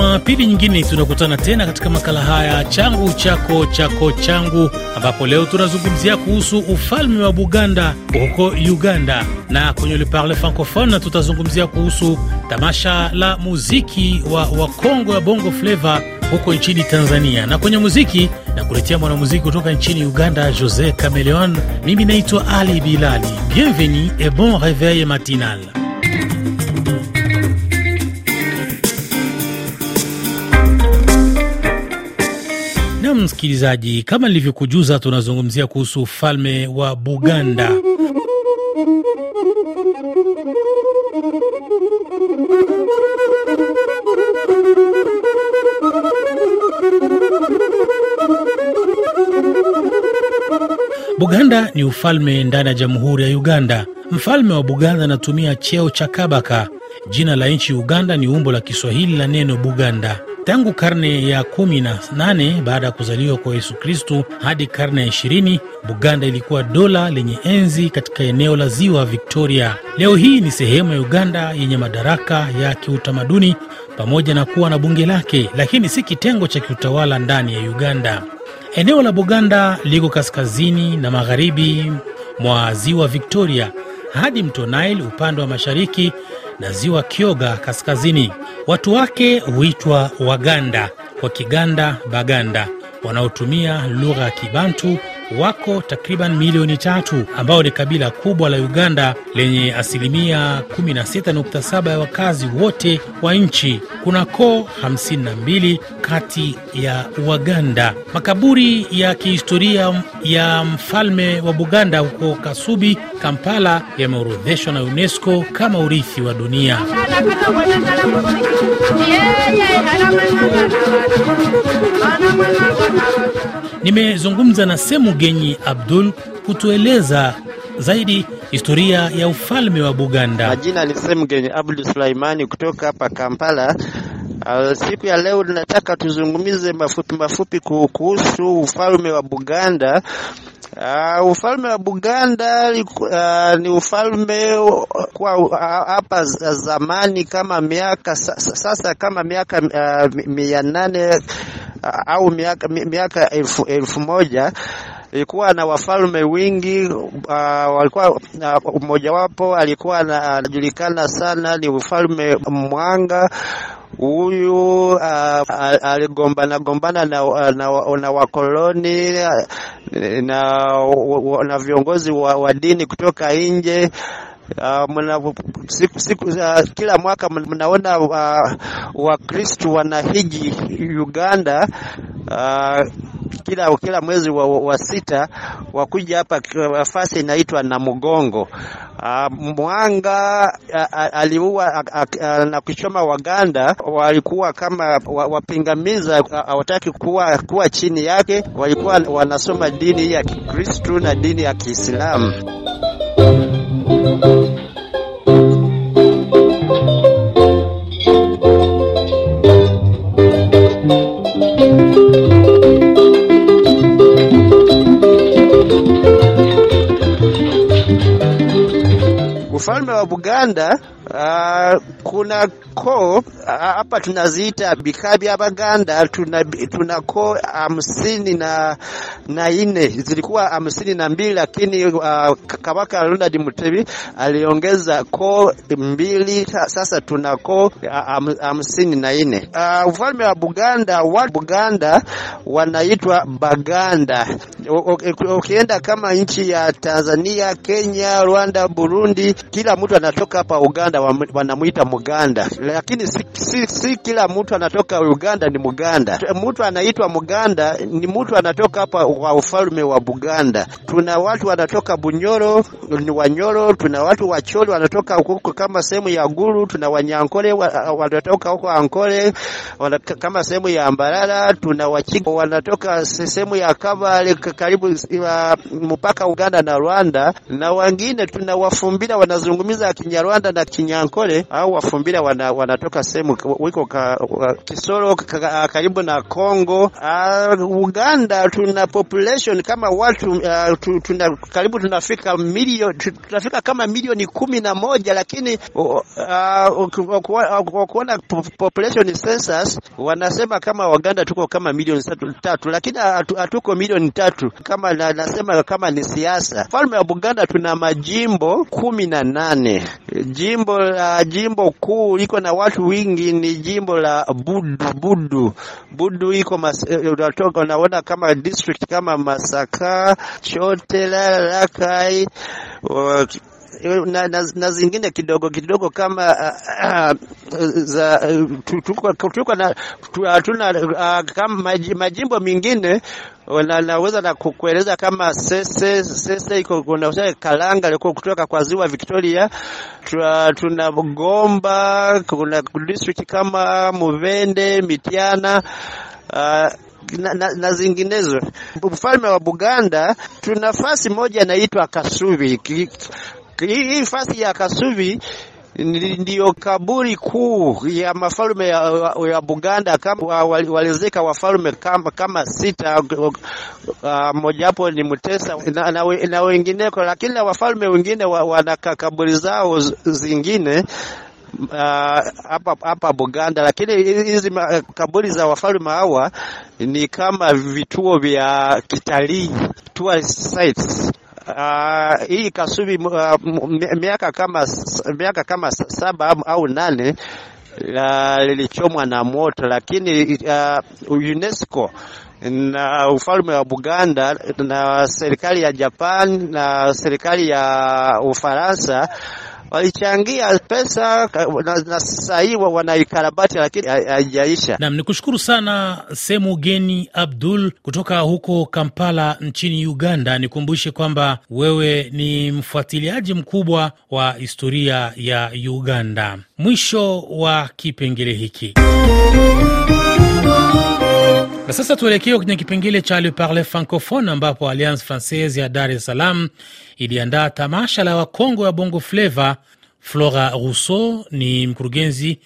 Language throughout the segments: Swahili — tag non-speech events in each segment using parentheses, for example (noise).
Jumapili nyingine tunakutana tena katika makala haya changu chako chako changu, ambapo leo tunazungumzia kuhusu ufalme wa Buganda huko Uganda, na kwenye Le Parle Francophone tutazungumzia kuhusu tamasha la muziki wa Wakongo ya Bongo fleva huko nchini Tanzania, na kwenye muziki na kuletea mwanamuziki kutoka nchini Uganda, Jose Cameleon. Mimi naitwa Ali Bilali. Bienvenue et bon reveil matinal. Na msikilizaji, kama nilivyokujuza, tunazungumzia kuhusu ufalme wa Buganda. Buganda ni ufalme ndani ya jamhuri ya Uganda. Mfalme wa Buganda anatumia cheo cha Kabaka. Jina la nchi Uganda ni umbo la Kiswahili la neno Buganda. Tangu karne ya kumi na nane baada ya kuzaliwa kwa Yesu Kristu hadi karne ya ishirini Buganda ilikuwa dola lenye enzi katika eneo la ziwa Victoria. Leo hii ni sehemu ya Uganda yenye madaraka ya kiutamaduni pamoja na kuwa na bunge lake, lakini si kitengo cha kiutawala ndani ya Uganda. Eneo la Buganda liko kaskazini na magharibi mwa ziwa Victoria hadi mto Nile upande wa mashariki na ziwa Kyoga kaskazini. Watu wake huitwa Waganda, kwa Kiganda Baganda, wanaotumia lugha ya Kibantu wako takriban milioni tatu ambao ni kabila kubwa la Uganda lenye asilimia 16.7 ya wakazi wote wa nchi. Kuna koo 52 kati ya Waganda. Makaburi ya kihistoria ya mfalme wa Buganda huko Kasubi, Kampala, yameorodheshwa na UNESCO kama urithi wa dunia. Nimezungumza na Semugenyi Abdul kutueleza zaidi historia ya ufalme wa Buganda. Majina ni Semugenyi Abdul Sulaimani kutoka hapa Kampala. Uh, siku ya leo nataka tuzungumze mafupi mafupi kuhusu ufalme wa Buganda. Uh, ufalme wa Buganda uh, ni ufalme kwa hapa uh, zamani kama miaka sasa kama miaka uh, mia nane uh, au miaka, miaka elfu, elfu moja ilikuwa na wafalme wingi uh, walikuwa mmojawapo uh, alikuwa anajulikana sana ni ufalme Mwanga. Huyu uh, aligombana gombana na, na, na wakoloni na, na viongozi wa, wa dini kutoka nje. Uh, muna, siku, siku, uh, kila mwaka mnaona Wakristu uh, wanahiji Uganda uh, kila kila mwezi wa, wa sita wakuja hapa nafasi inaitwa Namugongo. Uh, Mwanga uh, aliua na kuchoma Waganda walikuwa kama wapingamiza, hawataki kuwa, kuwa chini yake. Walikuwa wanasoma dini ya Kikristu na dini ya Kiislamu. Ufalme wa Buganda uh, kuna koo hapa uh, tunaziita bikabi Abaganda. Tuna, tuna koo hamsini na, na ine zilikuwa hamsini na mbili lakini uh, Kabaka Ronald Mutebi aliongeza koo mbili, sasa tuna koo hamsini na ine. Uh, ufalme wa Buganda wa Buganda wanaitwa Baganda. Ukienda kama nchi ya Tanzania, Kenya, Rwanda, Burundi, kila mtu anatoka hapa Uganda wanamuita Muganda, lakini si, si, si kila mtu anatoka Uganda ni Muganda. Mtu anaitwa Muganda ni mtu anatoka hapa wa ufalme wa Buganda. Tuna watu wanatoka Bunyoro ni Wanyoro, tuna watu Wacholi wanatoka huko kama sehemu ya Gulu, tuna Wanyankole wanatoka huko Ankole kama sehemu ya Mbarara, tuna Wachiga wanatoka sehemu ya Kabale karibu mpaka Uganda na Rwanda, na wengine tuna Wafumbira wanazungumza Kinyarwanda na Kinya Wanyankole au Wafumbira wana, wanatoka sehemu wiko ka, Kisoro ka, karibu na Kongo. Uh, Uganda tuna population kama watu uh, tuna, karibu tunafika milioni tunafika kama milioni kumi na moja lakini kuona population census wanasema kama Waganda tuko kama milioni tatu, lakini hatuko milioni tatu kama na, nasema kama ni siasa. Falme ya Buganda tuna majimbo kumi na nane. Jimbo la jimbo kuu liko na watu wingi ni jimbo la Budu Budu. Budu iko unatoka unaona kama district kama Masaka, Chote, Lalakai uh, na, na, na zingine kidogo kidogo kama uh, uh, za tuko na hatuna uh, kama majimbo mengine na naweza na kukueleza kama Sese Sese iko kuna Kalanga liko kutoka kwa ziwa Victoria. Tuna Gomba, kuna district kama Muvende, Mitiana uh, na, na, na zinginezo. Mfalme wa Buganda tuna nafasi moja inaitwa Kasubi. Hii fasi ya Kasubi ndiyo kaburi kuu ya mafalme ya, ya Buganda kama walizika wafalme kama, kama sita. Uh, mojawapo ni Mutesa na, na, na wengineko, lakini wafalme wengine wana kaburi zao zingine hapa uh, hapa Buganda, lakini hizi kaburi za wafalme hawa ni kama vituo vya kitalii tourist sites. Uh, hii Kasubi uh, miaka kama miaka kama saba au nane lilichomwa na moto, lakini uh, UNESCO na ufalme wa Buganda na serikali ya Japan na serikali ya Ufaransa walichangia pesa na, na sasa hii wanaikarabati lakini haijaisha. Nam ni kushukuru sana Semu Geni Abdul kutoka huko Kampala nchini Uganda. Nikumbushe kwamba wewe ni mfuatiliaji mkubwa wa historia ya Uganda. Mwisho wa kipengele hiki na sasa tuelekee kwenye kipengele cha Le Parle Francophone ambapo Alliance Francaise ya Dar es Salaam iliandaa tamasha la wakongwe wa Bongo fleva. Flora Rousseau ni mkurugenzi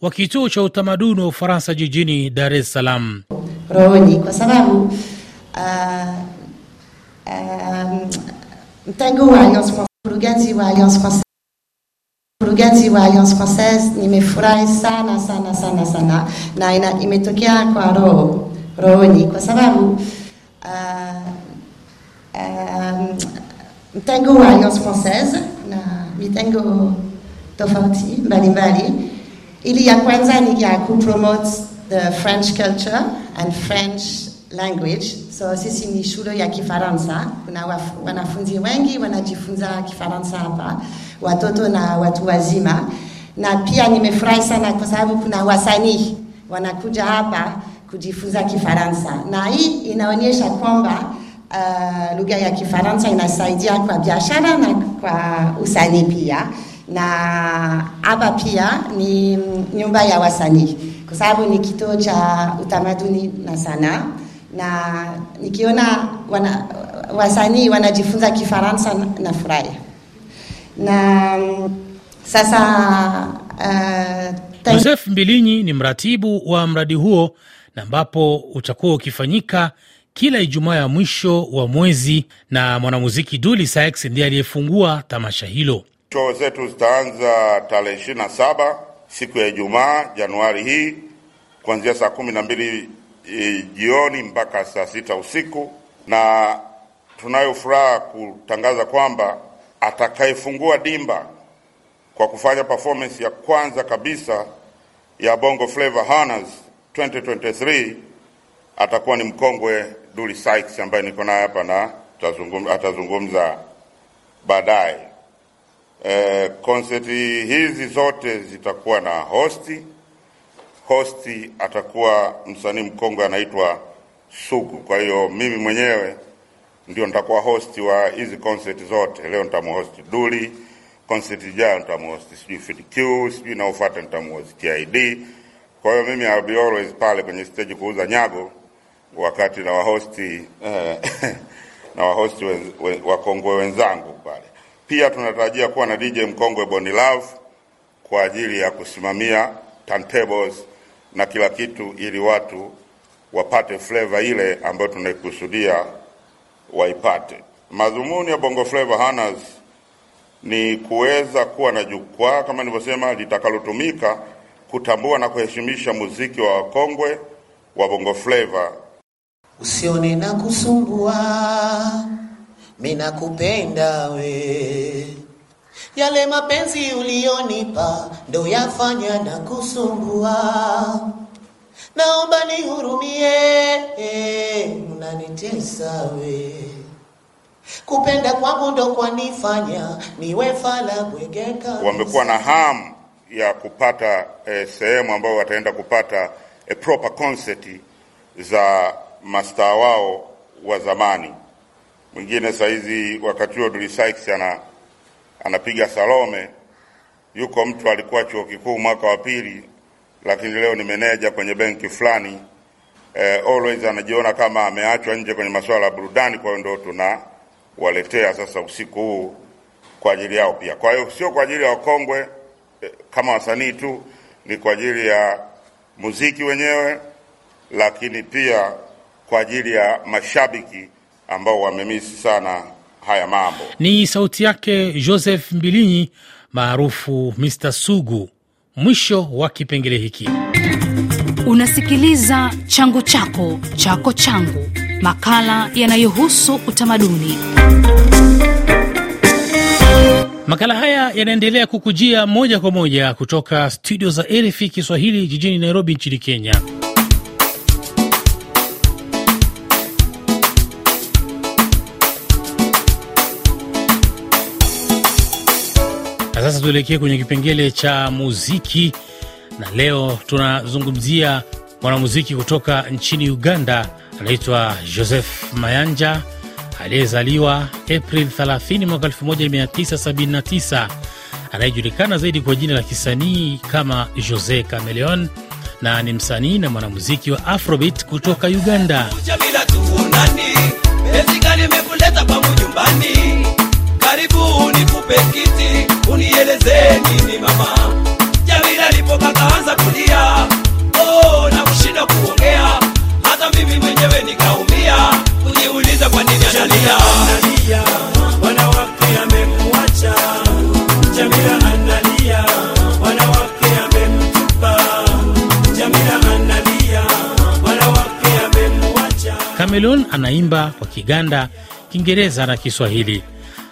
wa kituo cha utamaduni wa Ufaransa jijini Dar es Salaam. rohoni kwa sababu uh, uh, mtengo wa mkurugenzi wa mkurugenzi wa Alliance Francaise, nimefurahi sana sana sana sana na imetokea kwa roho rohoni kwa sababu uh, uh, mtengo wa Alliance Francaise na mitengo tofauti mbalimbali, ili ya kwanza ni ya kupromote the French culture and French language. So sisi ni shule ya Kifaransa, kuna wanafunzi wengi wanajifunza Kifaransa hapa, watoto na watu wazima, na pia nimefurahi sana kwa sababu kuna wasanii wanakuja hapa kujifunza Kifaransa, na hii inaonyesha kwamba uh, lugha ya Kifaransa inasaidia kwa biashara na kwa usanii pia, na hapa pia ni nyumba ya wasanii. Kwa sababu ni kituo cha utamaduni na sanaa, na nikiona wana, wasanii wanajifunza Kifaransa na furahi na sasa uh, Joseph Mbilinyi ni mratibu wa mradi huo na ambapo utakuwa ukifanyika kila Ijumaa ya mwisho wa mwezi, na mwanamuziki Duli Sax ndiye aliyefungua tamasha hilo. Show zetu zitaanza tarehe ishirini na saba siku ya Ijumaa Januari hii kuanzia saa kumi na mbili e, jioni mpaka saa sita usiku, na tunayo furaha kutangaza kwamba atakayefungua dimba kwa kufanya performance ya kwanza kabisa ya Bongo Flava Honors 2023 atakuwa ni mkongwe Duli Sykes ambaye niko naye hapa na atazungumza baadaye. E, konseti hizi zote zitakuwa na hosti. Hosti atakuwa msanii mkongwe anaitwa Sugu. Kwa hiyo mimi mwenyewe ndio nitakuwa hosti wa hizi konseti zote. Leo nitamhosti Duli, konseti ijayo nitamhosti sijui FDQ, sijui inaofuata nitamhosti TID. Kwa hiyo mimi I'll be always pale kwenye stage kuuza nyago wakati na wahosti eh, (laughs) na wahosti wakongwe wenzangu pale. Pia tunatarajia kuwa na DJ mkongwe Boni Love kwa ajili ya kusimamia turntables na kila kitu, ili watu wapate flavor ile ambayo tunaikusudia waipate. Madhumuni ya Bongo Flava Hunters ni kuweza kuwa na jukwaa kama nilivyosema, litakalotumika kutambua na kuheshimisha muziki wa wakongwe wa Bongo Flava. Usione na kusumbua, mina nakupenda we, yale mapenzi ulionipa ndo yafanya na kusumbua, naomba nihurumie, unanitesa we kupenda kwangu ndo kwanifanya niwe fala bwegeka. Wamekuwa na hamu ya kupata eh, sehemu ambayo wataenda kupata eh, proper concert za mastaa wao wa zamani. Mwingine saizi wakati huo Dully Sykes ana anapiga Salome, yuko mtu alikuwa chuo kikuu mwaka wa pili, lakini leo ni meneja kwenye benki fulani eh, always anajiona kama ameachwa nje kwenye masuala ya burudani. Kwa hiyo ndio tuna waletea sasa usiku huu kwa ajili yao pia. Kwa hiyo sio kwa ajili ya wakongwe kama wasanii tu, ni kwa ajili ya muziki wenyewe, lakini pia kwa ajili ya mashabiki ambao wamemisi sana haya mambo. Ni sauti yake Joseph Mbilinyi maarufu Mr Sugu. Mwisho wa kipengele hiki. Unasikiliza changu chako chako changu, makala yanayohusu utamaduni. Makala haya yanaendelea kukujia moja kwa moja kutoka studio za RFI Kiswahili jijini Nairobi nchini Kenya. Na sasa tuelekee kwenye kipengele cha muziki, na leo tunazungumzia mwanamuziki kutoka nchini Uganda, anaitwa Joseph Mayanja aliyezaliwa April 30 mwaka 1979 anayejulikana zaidi kwa jina la kisanii kama Jose Cameleon na ni msanii na mwanamuziki wa Afrobeat kutoka Uganda. Kiti, unieleze nini mama. Jamila alipoka kaanza kulia, analia. analia, anaimba kwa Kiganda, Kiingereza na Kiswahili.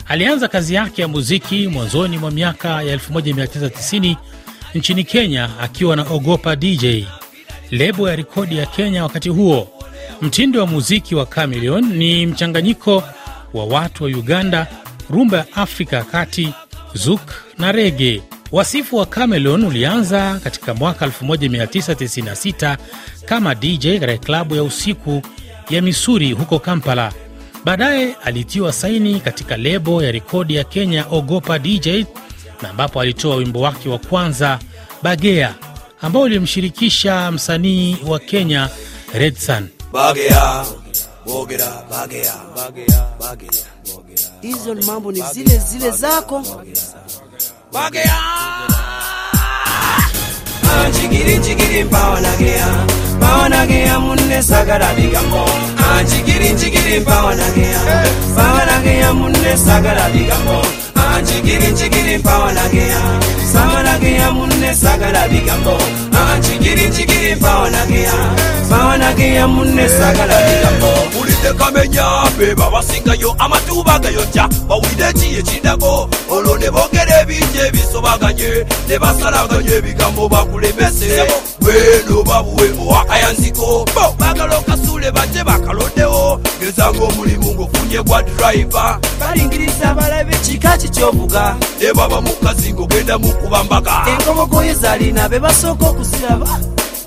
Alianza kazi yake ya muziki mwanzoni mwa miaka ya 1990 nchini Kenya akiwa na Ogopa DJ, lebo ya rekodi ya Kenya wakati huo. Mtindo wa muziki wa Chameleon ni mchanganyiko wa watu wa Uganda, rumba ya Afrika ya Kati, zouk na rege. Wasifu wa Chameleon ulianza katika mwaka 1996 kama DJ katika klabu ya usiku ya Misuri huko Kampala. Baadaye alitiwa saini katika lebo ya rekodi ya Kenya Ogopa DJ, na ambapo alitoa wimbo wake wa kwanza Bagea, ambao ulimshirikisha msanii wa Kenya Redsan. Bagea, bogera, bagea, bagea, hizo ni mambo ni zile zile zako. Bagea. Chigiri chigiri mpawanagea pawanagea munne Ah, chigiri chigiri mpawanagea pawanagea munne sagala bigambo Ah, chigiri chigiri mpawanagea pawanagea munne sagala bigambo. Ah, chigiri chigiri mpawanagea pawanagea munne sagala bigambo. Ulidde kamenya be babasingayo amatuba gayonja bawulidde ki ekiddako olwo ne boogera ebingi ebisobaganye ne basalaganya ebigambo bakulemese. Bweno babuwe owakayanziko bo bagala okasuule bajje bakalondewo gezanga omulimu ng'ofunye gwa driva balingiriza balabe kika kikyovuga ne baba mukazi ng'ogenda mu kuba mbaga zalina be basooka okuziraba.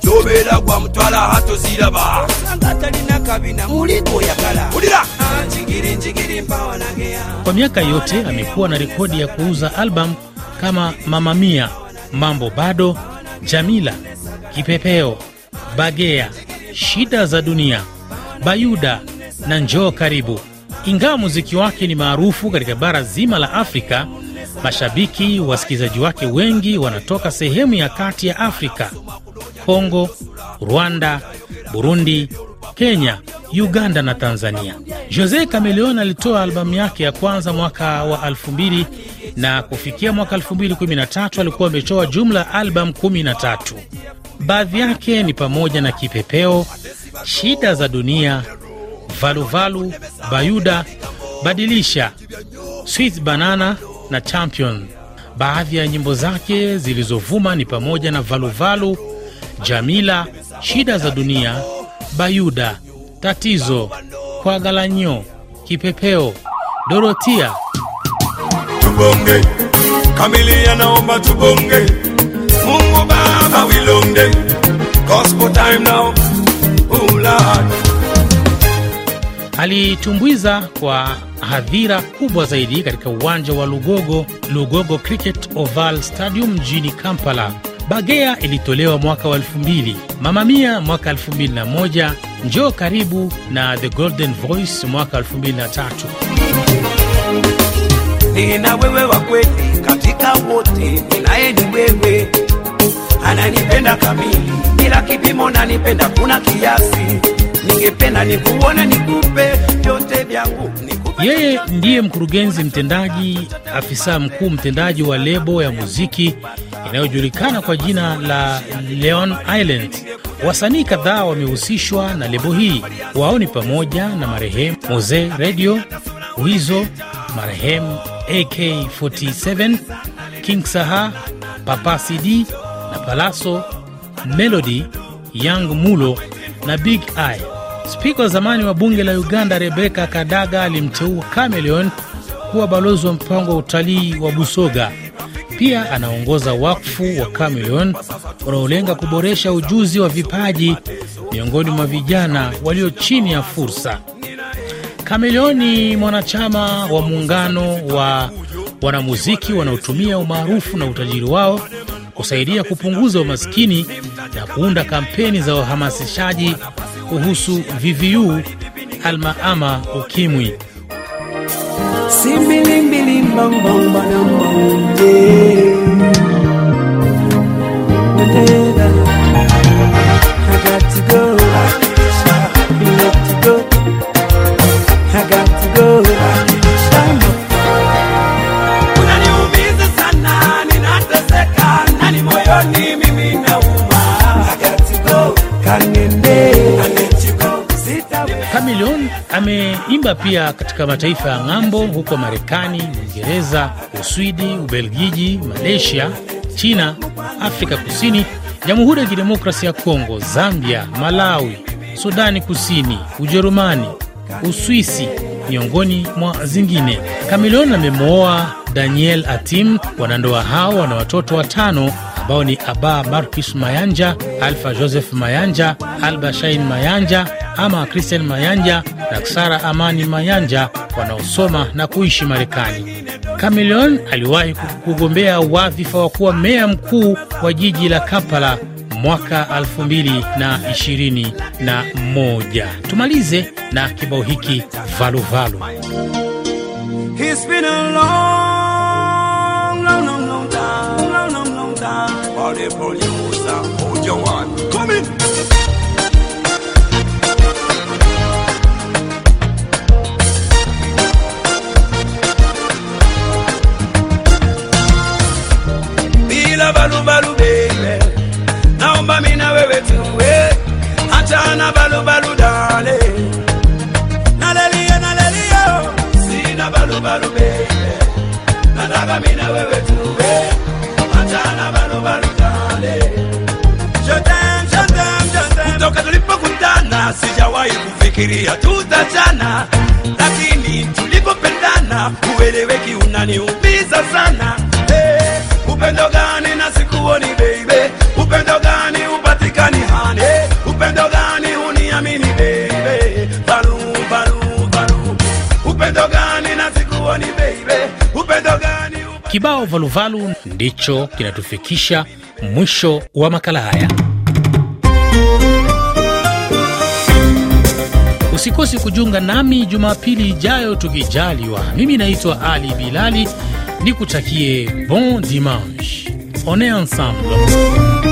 Kyobeera gwa mutwala hatoziraba talina kabina ulira mpawanagea Kwa miaka yote amekuwa na rekodi ya kuuza albamu kama mamamia Mambo Bado, Jamila, Kipepeo, Bagea, Shida za Dunia, Bayuda na Njoo Karibu. Ingawa muziki wake ni maarufu katika bara zima la Afrika, Mashabiki wasikilizaji wake wengi wanatoka sehemu ya kati ya Afrika, Kongo, Rwanda, Burundi, Kenya, Uganda na Tanzania. Jose Chameleone alitoa albamu yake ya kwanza mwaka wa 2000 na kufikia mwaka 2013 alikuwa ametoa jumla ya albamu 13. Baadhi yake ni pamoja na Kipepeo, Shida za Dunia, Valuvalu, Bayuda, Badilisha, Sweet Banana na Champion. Baadhi ya nyimbo zake zilizovuma ni pamoja na Valuvalu, Jamila, Shida za Dunia, Bayuda, Tatizo, Kwagalanyo, Kipepeo, Dorotia. tubonge kamilia naomba tubonge mungu baba wilonge gospel time now Alitumbuiza kwa hadhira kubwa zaidi katika uwanja wa Lugogo, Lugogo Cricket Oval Stadium mjini Kampala. Bagea ilitolewa mwaka wa 2000, Mama Mia mwaka 2001, Njoo Karibu na The Golden Voice mwaka 2003. nina wewe wa kweli katika wote, ninaye ni wewe, ananipenda kamili bila kipimo, nanipenda kuna kiasi. Ningependa nikuone, nikupe vyote vyangu, Yeye ndiye mkurugenzi mtendaji, afisa mkuu mtendaji wa lebo ya muziki inayojulikana kwa jina la Leon Island. Wasanii kadhaa wamehusishwa na lebo hii. Wao ni pamoja na marehemu Mose Radio, Wizo, marehemu AK47, King Saha, Papa CD na Palaso, Melody, Young Mulo na Big Eye. Spika wa zamani wa bunge la Uganda Rebeka Kadaga alimteua Chameleone kuwa balozi wa mpango wa utalii wa Busoga. Pia anaongoza wakfu wa Chameleone unaolenga kuboresha ujuzi wa vipaji miongoni mwa vijana walio chini ya fursa. Chameleone ni mwanachama wa muungano wa wanamuziki wanaotumia umaarufu na utajiri wao kusaidia kupunguza umaskini na kuunda kampeni za uhamasishaji kuhusu VVU, almaama ukimwi. I got. Ameimba pia katika mataifa ya ng'ambo huko Marekani, Uingereza, Uswidi, Ubelgiji, Malaysia, China, Afrika Kusini, Jamhuri ya Kidemokrasia ya Kongo, Zambia, Malawi, Sudani Kusini, Ujerumani, Uswisi, miongoni mwa zingine. Chameleone amemwoa Daniel Atim. Wanandoa hao wana watoto watano ambao ni Aba Marcus Mayanja, Alfa Joseph Mayanja, Alba Shain Mayanja ama Christian Mayanja na Sara Amani Mayanja wanaosoma na kuishi Marekani. Chameleone aliwahi kugombea wadhifa wa kuwa meya mkuu wa jiji la Kampala mwaka 2021. Tumalize na kibao hiki valuvalu. Sijawahi kufikiria tutachana, lakini tulipopendana ueleweki unaniumiza sana. Hey, upendo gani na sikuoni baby, upendo gani upatikani hani, upendo gani uniamini baby, Baru, baru, baru. upendo gani na sikuoni baby, upendo gani upatikani Kibao valuvalu ndicho kinatufikisha mwisho wa makala haya. Usikosi kujiunga nami Jumapili ijayo tukijaliwa. Mimi naitwa Ali Bilali, nikutakie bon dimanche. On est ensemble.